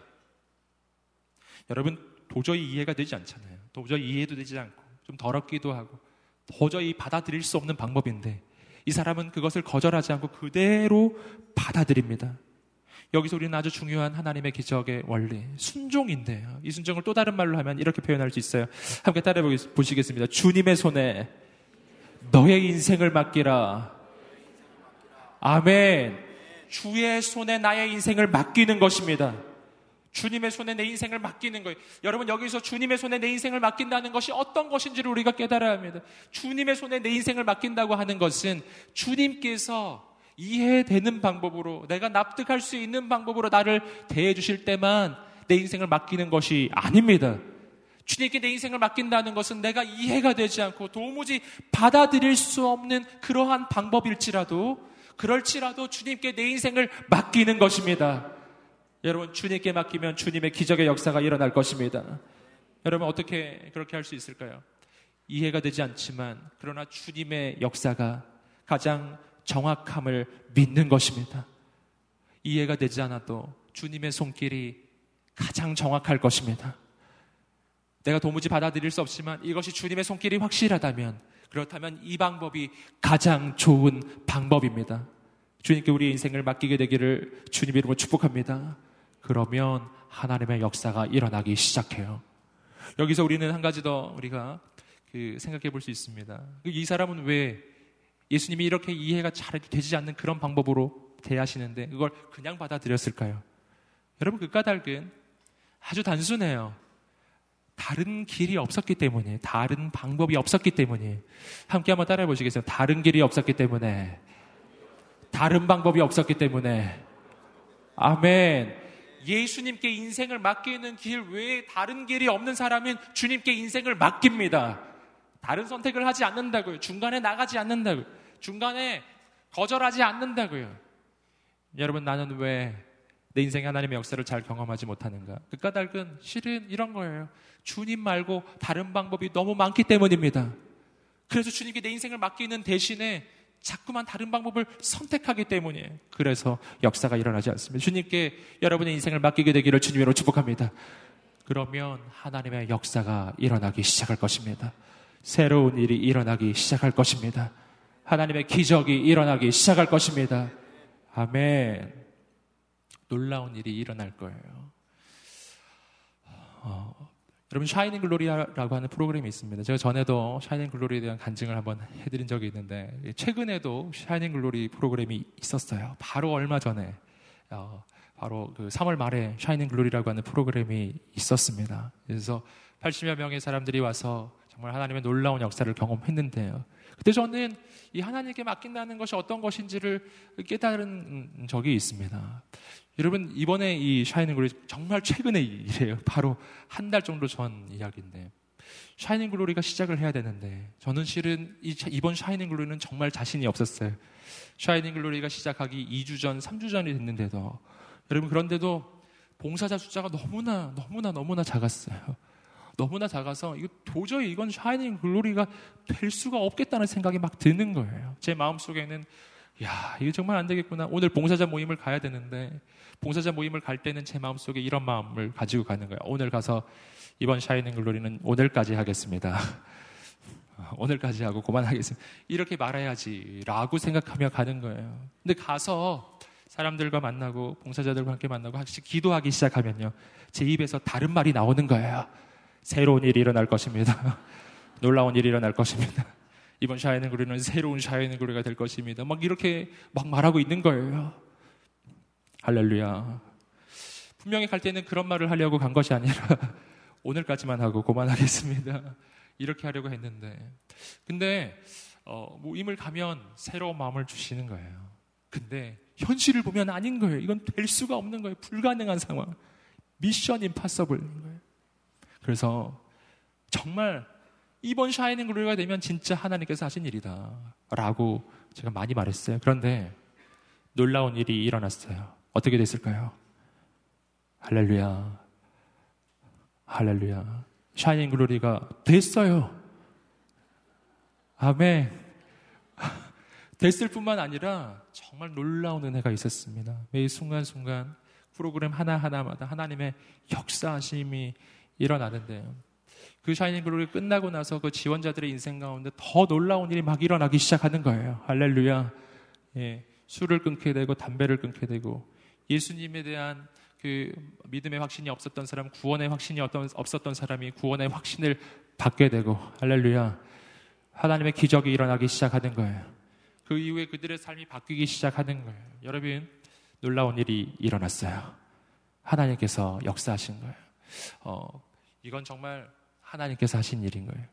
Speaker 2: 여러분 도저히 이해가 되지 않잖아요. 도저히 이해도 되지 않고 좀 더럽기도 하고 도저히 받아들일 수 없는 방법인데 이 사람은 그것을 거절하지 않고 그대로 받아들입니다. 여기서 우리는 아주 중요한 하나님의 기적의 원리, 순종인데요. 이 순종을 또 다른 말로 하면 이렇게 표현할 수 있어요. 함께 따라해 보시겠습니다. 주님의 손에 너의 인생을 맡기라. 아멘. 주의 손에 나의 인생을 맡기는 것입니다. 주님의 손에 내 인생을 맡기는 거예요. 여러분 여기서 주님의 손에 내 인생을 맡긴다는 것이 어떤 것인지를 우리가 깨달아야 합니다. 주님의 손에 내 인생을 맡긴다고 하는 것은 주님께서 이해되는 방법으로 내가 납득할 수 있는 방법으로 나를 대해 주실 때만 내 인생을 맡기는 것이 아닙니다. 주님께 내 인생을 맡긴다는 것은 내가 이해가 되지 않고 도무지 받아들일 수 없는 그러한 방법일지라도 그럴지라도 주님께 내 인생을 맡기는 것입니다. 여러분 주님께 맡기면 주님의 기적의 역사가 일어날 것입니다. 여러분 어떻게 그렇게 할 수 있을까요? 이해가 되지 않지만 그러나 주님의 역사가 가장 정확함을 믿는 것입니다. 이해가 되지 않아도 주님의 손길이 가장 정확할 것입니다. 내가 도무지 받아들일 수 없지만 이것이 주님의 손길이 확실하다면 그렇다면 이 방법이 가장 좋은 방법입니다. 주님께 우리 인생을 맡기게 되기를 주님 이름으로 축복합니다. 그러면 하나님의 역사가 일어나기 시작해요. 여기서 우리는 한 가지 더 우리가 그 생각해 볼 수 있습니다. 그이 사람은 왜 예수님이 이렇게 이해가 잘 되지 않는 그런 방법으로 대하시는데 그걸 그냥 받아들였을까요? 여러분 그 까닭은 아주 단순해요. 다른 길이 없었기 때문에, 다른 방법이 없었기 때문에. 함께 한번 따라해 보시겠어요? 다른 길이 없었기 때문에, 다른 방법이 없었기 때문에. 아멘. 예수님께 인생을 맡기는 길 외에 다른 길이 없는 사람은 주님께 인생을 맡깁니다. 다른 선택을 하지 않는다고요. 중간에 나가지 않는다고요. 중간에 거절하지 않는다고요. 여러분, 나는 왜 내 인생의 하나님의 역사를 잘 경험하지 못하는가? 그 까닭은 실은 이런 거예요. 주님 말고 다른 방법이 너무 많기 때문입니다. 그래서 주님께 내 인생을 맡기는 대신에 자꾸만 다른 방법을 선택하기 때문이에요. 그래서 역사가 일어나지 않습니다. 주님께 여러분의 인생을 맡기게 되기를 주님으로 축복합니다. 그러면 하나님의 역사가 일어나기 시작할 것입니다. 새로운 일이 일어나기 시작할 것입니다. 하나님의 기적이 일어나기 시작할 것입니다. 아멘. 놀라운 일이 일어날 거예요. 어, 여러분 Shining Glory라고 하는 프로그램이 있습니다. 제가 전에도 Shining Glory에 대한 간증을 한번 해드린 적이 있는데 최근에도 Shining Glory 프로그램이 있었어요. 바로 얼마 전에 어, 바로 그 3월 말에 Shining Glory라고 하는 프로그램이 있었습니다. 그래서 80여 명의 사람들이 와서 정말 하나님의 놀라운 역사를 경험했는데요. 그때 저는 이 하나님께 맡긴다는 것이 어떤 것인지를 깨달은 적이 있습니다. 여러분 이번에 이 Shining Glory 정말 최근의 일이에요. 바로 한 달 정도 전 이야기인데 Shining Glory가 시작을 해야 되는데 저는 실은 이번 Shining Glory는 정말 자신이 없었어요. Shining Glory가 시작하기 2주 전, 3주 전이 됐는데도 여러분 그런데도 봉사자 숫자가 너무나 너무나 너무나 작았어요. 너무나 작아서 이거 도저히 이건 Shining Glory가 될 수가 없겠다는 생각이 막 드는 거예요. 제 마음속에는 야, 이거 정말 안 되겠구나. 오늘 봉사자 모임을 가야 되는데 봉사자 모임을 갈 때는 제 마음속에 이런 마음을 가지고 가는 거예요. 오늘 가서 이번 Shining Glory는 오늘까지 하겠습니다. 오늘까지 하고 그만하겠습니다. 이렇게 말해야지라고 생각하며 가는 거예요. 근데 가서 사람들과 만나고 봉사자들과 함께 만나고 같이 기도하기 시작하면요. 제 입에서 다른 말이 나오는 거예요. 새로운 일이 일어날 것입니다. 놀라운 일이 일어날 것입니다. 이번 샤이는 그리는 새로운 샤이는 그리가 될 것입니다. 막 이렇게 막 말하고 있는 거예요. 할렐루야. 분명히 갈 때는 그런 말을 하려고 간 것이 아니라 오늘까지만 하고 그만하겠습니다. 이렇게 하려고 했는데. 근데, 어, 모임을 가면 새로운 마음을 주시는 거예요. 근데 현실을 보면 아닌 거예요. 이건 될 수가 없는 거예요. 불가능한 상황. 미션 임파서블인 거예요. 그래서 정말 이번 샤이닝 글로리가 되면 진짜 하나님께서 하신 일이다. 라고 제가 많이 말했어요. 그런데 놀라운 일이 일어났어요. 어떻게 됐을까요? 할렐루야. 할렐루야. Shining Glory가 됐어요. 아멘. 됐을 뿐만 아니라 정말 놀라운 은혜가 있었습니다. 매 순간순간 프로그램 하나하나마다 하나님의 역사하심이 일어나는데요. 그 Shining Glory 끝나고 나서 그 지원자들의 인생 가운데 더 놀라운 일이 막 일어나기 시작하는 거예요. 할렐루야. 예, 술을 끊게 되고 담배를 끊게 되고 예수님에 대한 그 믿음의 확신이 없었던 사람, 구원의 확신이 없었던 사람이 구원의 확신을 받게 되고 할렐루야. 하나님의 기적이 일어나기 시작하는 거예요. 그 이후에 그들의 삶이 바뀌기 시작하는 거예요. 여러분, 놀라운 일이 일어났어요. 하나님께서 역사하신 거예요. 어, 이건 정말 하나님께서 하신 일인 거예요.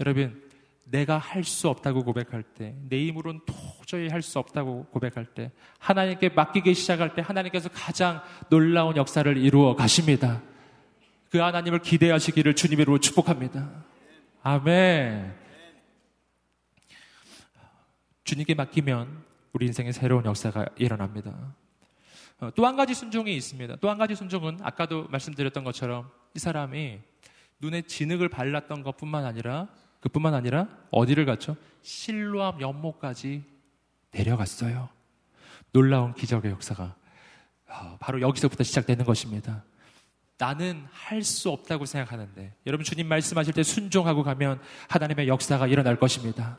Speaker 2: 여러분, 내가 할 수 없다고 고백할 때, 내 힘으로는 도저히 할 수 없다고 고백할 때, 하나님께 맡기기 시작할 때, 하나님께서 가장 놀라운 역사를 이루어 가십니다. 그 하나님을 기대하시기를 주님으로 축복합니다. 아멘. 주님께 맡기면 우리 인생에 새로운 역사가 일어납니다. 어, 또한 가지 순종이 있습니다. 또 한 가지 순종은 아까도 말씀드렸던 것처럼 이 사람이 눈에 진흙을 발랐던 것뿐만 아니라 그뿐만 아니라 어디를 갔죠? 실로암 연못까지 내려갔어요. 놀라운 기적의 역사가 어, 바로 여기서부터 시작되는 것입니다. 나는 할 수 없다고 생각하는데 여러분 주님 말씀하실 때 순종하고 가면 하나님의 역사가 일어날 것입니다.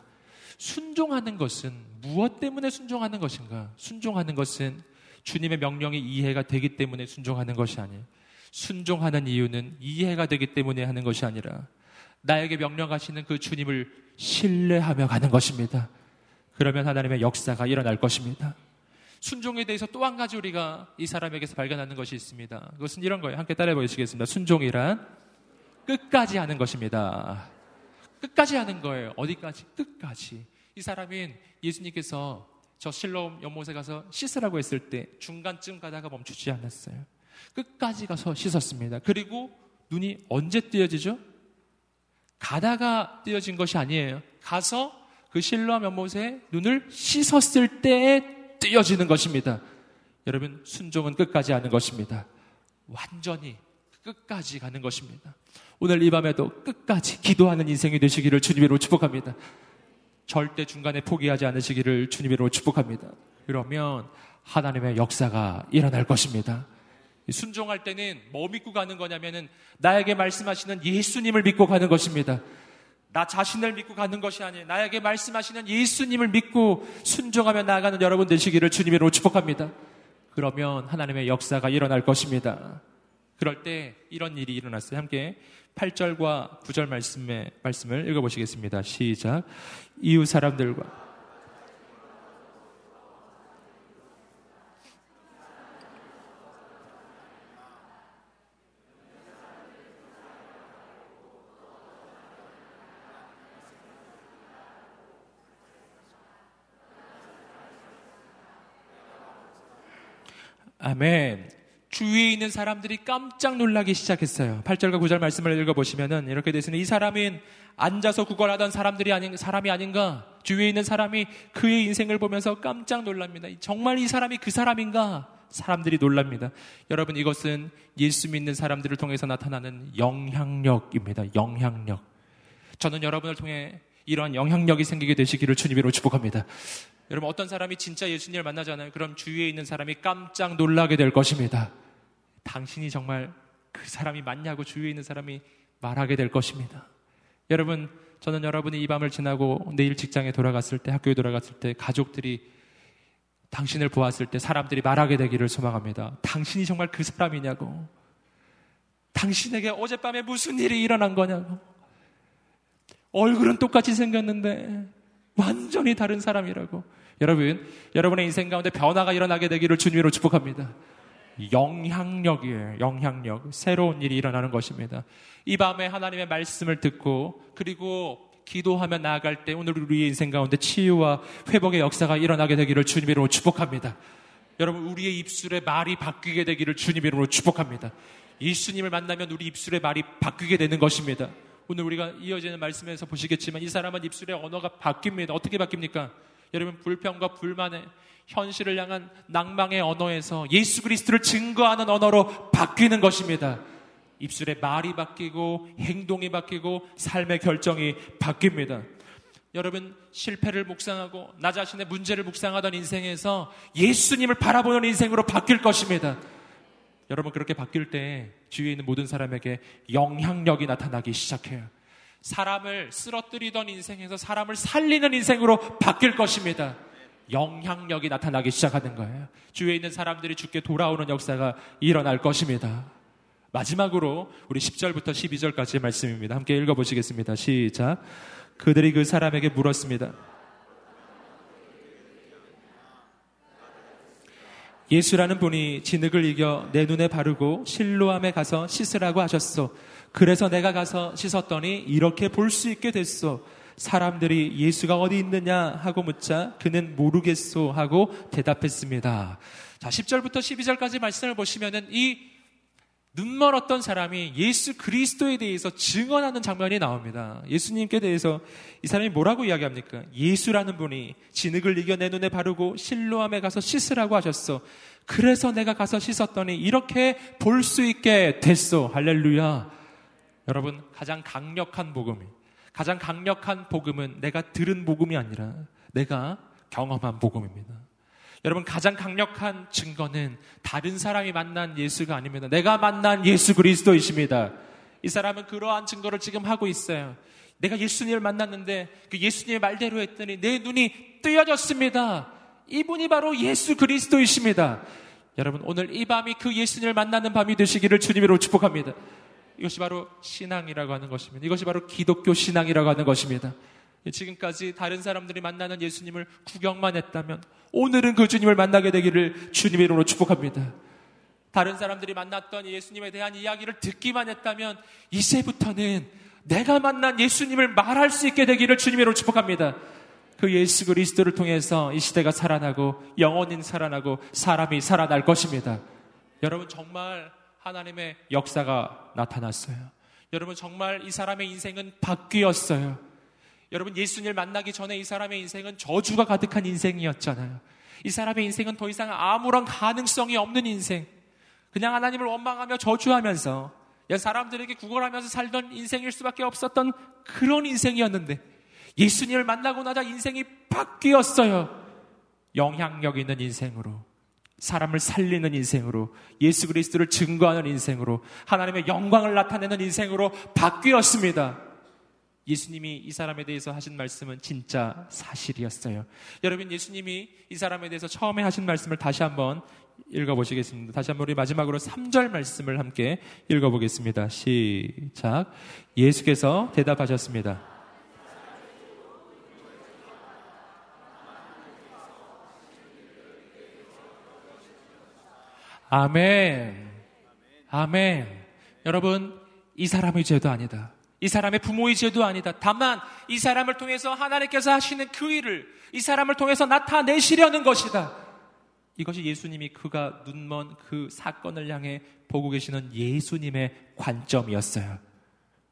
Speaker 2: 순종하는 것은 무엇 때문에 순종하는 것인가? 순종하는 것은 주님의 명령이 이해가 되기 때문에 순종하는 것이 아니에요. 순종하는 이유는 이해가 되기 때문에 하는 것이 아니라 나에게 명령하시는 그 주님을 신뢰하며 가는 것입니다. 그러면 하나님의 역사가 일어날 것입니다. 순종에 대해서 또 한 가지 우리가 이 사람에게서 발견하는 것이 있습니다. 그것은 이런 거예요. 함께 따라해 보시겠습니다. 순종이란 끝까지 하는 것입니다. 끝까지 하는 거예요. 어디까지? 끝까지. 이 사람은 예수님께서 저 실로움 연못에 가서 씻으라고 했을 때 중간쯤 가다가 멈추지 않았어요. 끝까지 가서 씻었습니다. 그리고 눈이 언제 띄어지죠? 가다가 띄어진 것이 아니에요. 가서 그 실로암 연못에 눈을 씻었을 때에 띄어지는 것입니다. 여러분, 순종은 끝까지 하는 것입니다. 완전히 끝까지 가는 것입니다. 오늘 이 밤에도 끝까지 기도하는 인생이 되시기를 주님으로 축복합니다. 절대 중간에 포기하지 않으시기를 주님으로 축복합니다. 그러면 하나님의 역사가 일어날 것입니다. 순종할 때는 뭐 믿고 가는 거냐면은 나에게 말씀하시는 예수님을 믿고 가는 것입니다. 나 자신을 믿고 가는 것이 아니에요. 나에게 말씀하시는 예수님을 믿고 순종하며 나아가는 여러분 되시기를 주님으로 축복합니다. 그러면 하나님의 역사가 일어날 것입니다. 그럴 때 이런 일이 일어났어요. 함께 8절과 9절 말씀의 말씀을 읽어 보시겠습니다. 시작. 이웃 사람들과 아멘. 주위에 있는 사람들이 깜짝 놀라기 시작했어요. 8절과 9절 말씀을 읽어보시면은 이렇게 되시는 이 사람은 앉아서 구걸하던 사람들이 아닌, 사람이 아닌가? 주위에 있는 사람이 그의 인생을 보면서 깜짝 놀랍니다. 정말 이 사람이 그 사람인가? 사람들이 놀랍니다. 여러분 이것은 예수 믿는 사람들을 통해서 나타나는 영향력입니다. 영향력. 저는 여러분을 통해 이러한 영향력이 생기게 되시기를 주님으로 축복합니다. 여러분 어떤 사람이 진짜 예수님을 만나잖아요. 그럼 주위에 있는 사람이 깜짝 놀라게 될 것입니다. 당신이 정말 그 사람이 맞냐고 주위에 있는 사람이 말하게 될 것입니다. 여러분 저는 여러분이 이 밤을 지나고 내일 직장에 돌아갔을 때 학교에 돌아갔을 때 가족들이 당신을 보았을 때 사람들이 말하게 되기를 소망합니다. 당신이 정말 그 사람이냐고. 당신에게 어젯밤에 무슨 일이 일어난 거냐고. 얼굴은 똑같이 생겼는데 완전히 다른 사람이라고. 여러분, 여러분의 인생 가운데 변화가 일어나게 되기를 주님으로 축복합니다. 영향력이에요. 영향력. 새로운 일이 일어나는 것입니다. 이 밤에 하나님의 말씀을 듣고 그리고 기도하며 나아갈 때 오늘 우리의 인생 가운데 치유와 회복의 역사가 일어나게 되기를 주님 이름으로 축복합니다. 여러분 우리의 입술의 말이 바뀌게 되기를 주님 이름으로 축복합니다. 예수님을 만나면 우리 입술의 말이 바뀌게 되는 것입니다. 오늘 우리가 이어지는 말씀에서 보시겠지만 이 사람은 입술의 언어가 바뀝니다. 어떻게 바뀝니까? 여러분 불평과 불만의 현실을 향한 낭망의 언어에서 예수 그리스도를 증거하는 언어로 바뀌는 것입니다. 입술의 말이 바뀌고 행동이 바뀌고 삶의 결정이 바뀝니다. 여러분 실패를 묵상하고 나 자신의 문제를 묵상하던 인생에서 예수님을 바라보는 인생으로 바뀔 것입니다. 여러분 그렇게 바뀔 때 주위에 있는 모든 사람에게 영향력이 나타나기 시작해요. 사람을 쓰러뜨리던 인생에서 사람을 살리는 인생으로 바뀔 것입니다. 영향력이 나타나기 시작하는 거예요. 주위에 있는 사람들이 죽게 돌아오는 역사가 일어날 것입니다. 마지막으로 우리 10절부터 12절까지의 말씀입니다. 함께 읽어보시겠습니다. 시작. 그들이 그 사람에게 물었습니다. 예수라는 분이 진흙을 이겨 내 눈에 바르고 실로암에 가서 씻으라고 하셨소. 그래서 내가 가서 씻었더니 이렇게 볼 수 있게 됐소. 사람들이 예수가 어디 있느냐 하고 묻자 그는 모르겠소 하고 대답했습니다. 자, 10절부터 12절까지 말씀을 보시면은 이 눈 멀었던 사람이 예수 그리스도에 대해서 증언하는 장면이 나옵니다. 예수님께 대해서 이 사람이 뭐라고 이야기합니까? 예수라는 분이 진흙을 이겨 내 눈에 바르고 실로암에 가서 씻으라고 하셨어. 그래서 내가 가서 씻었더니 이렇게 볼 수 있게 됐어. 할렐루야. 여러분, 가장 강력한 복음이, 가장 강력한 복음은 내가 들은 복음이 아니라 내가 경험한 복음입니다. 여러분 가장 강력한 증거는 다른 사람이 만난 예수가 아닙니다. 내가 만난 예수 그리스도이십니다. 이 사람은 그러한 증거를 지금 하고 있어요. 내가 예수님을 만났는데 그 예수님의 말대로 했더니 내 눈이 뜨여졌습니다. 이분이 바로 예수 그리스도이십니다. 여러분 오늘 이 밤이 그 예수님을 만나는 밤이 되시기를 주님으로 축복합니다. 이것이 바로 신앙이라고 하는 것입니다. 이것이 바로 기독교 신앙이라고 하는 것입니다. 지금까지 다른 사람들이 만나는 예수님을 구경만 했다면 오늘은 그 주님을 만나게 되기를 주님의 이름으로 축복합니다. 다른 사람들이 만났던 예수님에 대한 이야기를 듣기만 했다면 이제부터는 내가 만난 예수님을 말할 수 있게 되기를 주님의 이름으로 축복합니다. 그 예수 그리스도를 통해서 이 시대가 살아나고 영원인 살아나고 사람이 살아날 것입니다. 여러분 정말 하나님의 역사가 나타났어요. 여러분 정말 이 사람의 인생은 바뀌었어요. 여러분 예수님을 만나기 전에 이 사람의 인생은 저주가 가득한 인생이었잖아요. 이 사람의 인생은 더 이상 아무런 가능성이 없는 인생. 그냥 하나님을 원망하며 저주하면서 사람들에게 구걸하면서 살던 인생일 수밖에 없었던 그런 인생이었는데 예수님을 만나고 나자 인생이 바뀌었어요. 영향력 있는 인생으로 사람을 살리는 인생으로 예수 그리스도를 증거하는 인생으로 하나님의 영광을 나타내는 인생으로 바뀌었습니다. 예수님이 이 사람에 대해서 하신 말씀은 진짜 사실이었어요. 여러분, 예수님이 이 사람에 대해서 처음에 하신 말씀을 다시 한번 읽어보시겠습니다. 다시 한번 우리 마지막으로 3절 말씀을 함께 읽어보겠습니다. 시작. 예수께서 대답하셨습니다. 아멘. 아멘. 여러분, 이 사람의 죄도 아니다. 이 사람의 부모의 죄도 아니다. 다만 이 사람을 통해서 하나님께서 하시는 그 일을 이 사람을 통해서 나타내시려는 것이다. 이것이 예수님이 그가 눈먼 그 사건을 향해 보고 계시는 예수님의 관점이었어요.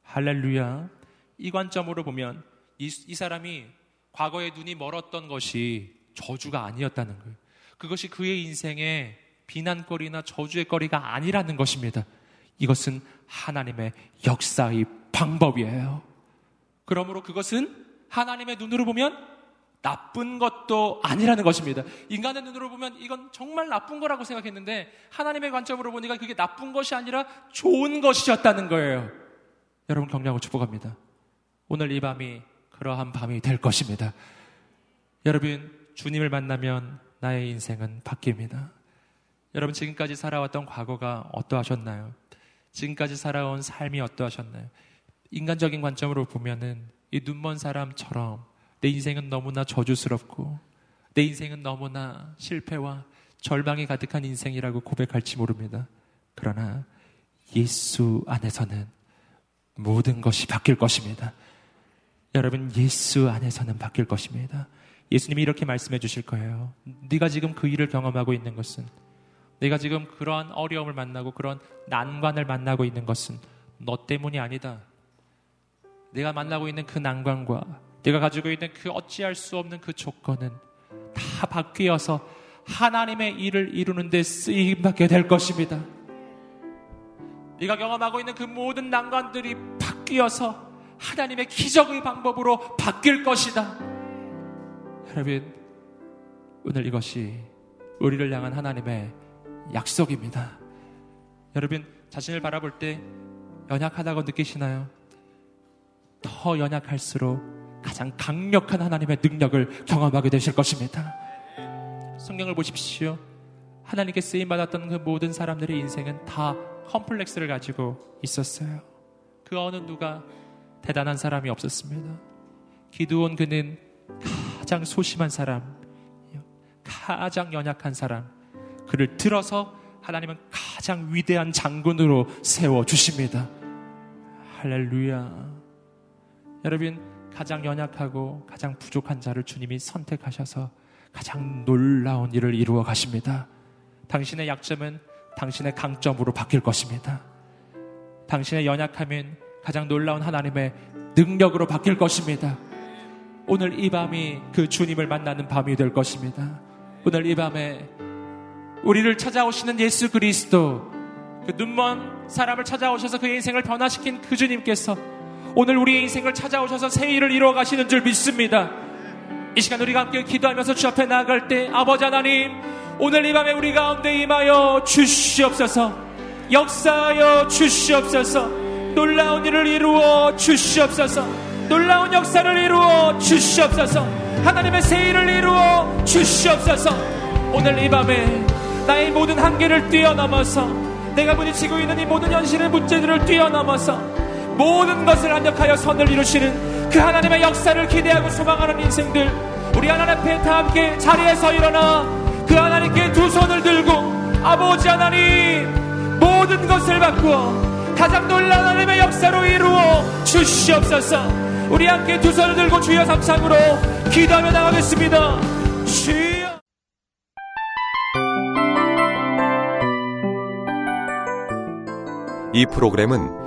Speaker 2: 할렐루야. 이 관점으로 보면 이, 이 사람이 과거에 눈이 멀었던 것이 저주가 아니었다는 거예요. 그것이 그의 인생의 비난거리나 저주의 거리가 아니라는 것입니다. 이것은 하나님의 역사의 방법이에요. 그러므로 그것은 하나님의 눈으로 보면 나쁜 것도 아니라는 것입니다. 인간의 눈으로 보면 이건 정말 나쁜 거라고 생각했는데 하나님의 관점으로 보니까 그게 나쁜 것이 아니라 좋은 것이었다는 거예요. 여러분 격려하고 축복합니다. 오늘 이 밤이 그러한 밤이 될 것입니다. 여러분 주님을 만나면 나의 인생은 바뀝니다. 여러분 지금까지 살아왔던 과거가 어떠하셨나요? 지금까지 살아온 삶이 어떠하셨나요? 인간적인 관점으로 보면은 이 눈먼 사람처럼 내 인생은 너무나 저주스럽고 내 인생은 너무나 실패와 절망이 가득한 인생이라고 고백할지 모릅니다. 그러나 예수 안에서는 모든 것이 바뀔 것입니다. 여러분 예수 안에서는 바뀔 것입니다. 예수님이 이렇게 말씀해 주실 거예요. 네가 지금 그 일을 경험하고 있는 것은 내가 지금 그러한 어려움을 만나고 그런 난관을 만나고 있는 것은 너 때문이 아니다. 내가 만나고 있는 그 난관과 내가 가지고 있는 그 어찌할 수 없는 그 조건은 다 바뀌어서 하나님의 일을 이루는 데 쓰임받게 될 것입니다. 네가 경험하고 있는 그 모든 난관들이 바뀌어서 하나님의 기적의 방법으로 바뀔 것이다. 여러분, 오늘 이것이 우리를 향한 하나님의 약속입니다. 여러분, 자신을 바라볼 때 연약하다고 느끼시나요? 더 연약할수록 가장 강력한 하나님의 능력을 경험하게 되실 것입니다. 성경을 보십시오. 하나님께 쓰임 받았던 그 모든 사람들의 인생은 다 컴플렉스를 가지고 있었어요. 그 어느 누가 대단한 사람이 없었습니다. 기드온 그는 가장 소심한 사람, 가장 연약한 사람, 그를 들어서 하나님은 가장 위대한 장군으로 세워 주십니다. 할렐루야. 여러분, 가장 연약하고 가장 부족한 자를 주님이 선택하셔서 가장 놀라운 일을 이루어 가십니다. 당신의 약점은 당신의 강점으로 바뀔 것입니다. 당신의 연약함은 가장 놀라운 하나님의 능력으로 바뀔 것입니다. 오늘 이 밤이 그 주님을 만나는 밤이 될 것입니다. 오늘 이 밤에 우리를 찾아오시는 예수 그리스도 그 눈먼 사람을 찾아오셔서 그의 인생을 변화시킨 그 주님께서 오늘 우리의 인생을 찾아오셔서 새 일을 이루어 가시는 줄 믿습니다. 이 시간 우리가 함께 기도하면서 주 앞에 나아갈 때 아버지 하나님 오늘 이 밤에 우리 가운데 임하여 주시옵소서. 역사하여 주시옵소서. 놀라운 일을 이루어 주시옵소서. 놀라운 역사를 이루어 주시옵소서. 하나님의 새 일을 이루어 주시옵소서. 오늘 이 밤에 나의 모든 한계를 뛰어넘어서 내가 부딪히고 있는 이 모든 현실의 문제들을 뛰어넘어서 모든 것을 완벽하여 선을 이루시는 그 하나님의 역사를 기대하고 소망하는 인생들 우리 하나님 앞에 다 함께 자리에서 일어나 그 하나님께 두 손을 들고 아버지 하나님 모든 것을 바꾸어 가장 놀라운 하나님의 역사로 이루어 주시옵소서. 우리 함께 두 손을 들고 주여 삼창으로 기도하며 나가겠습니다. 주여.
Speaker 3: 이 프로그램은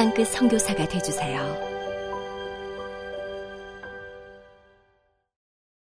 Speaker 4: 땅끝 성교사가 되주세요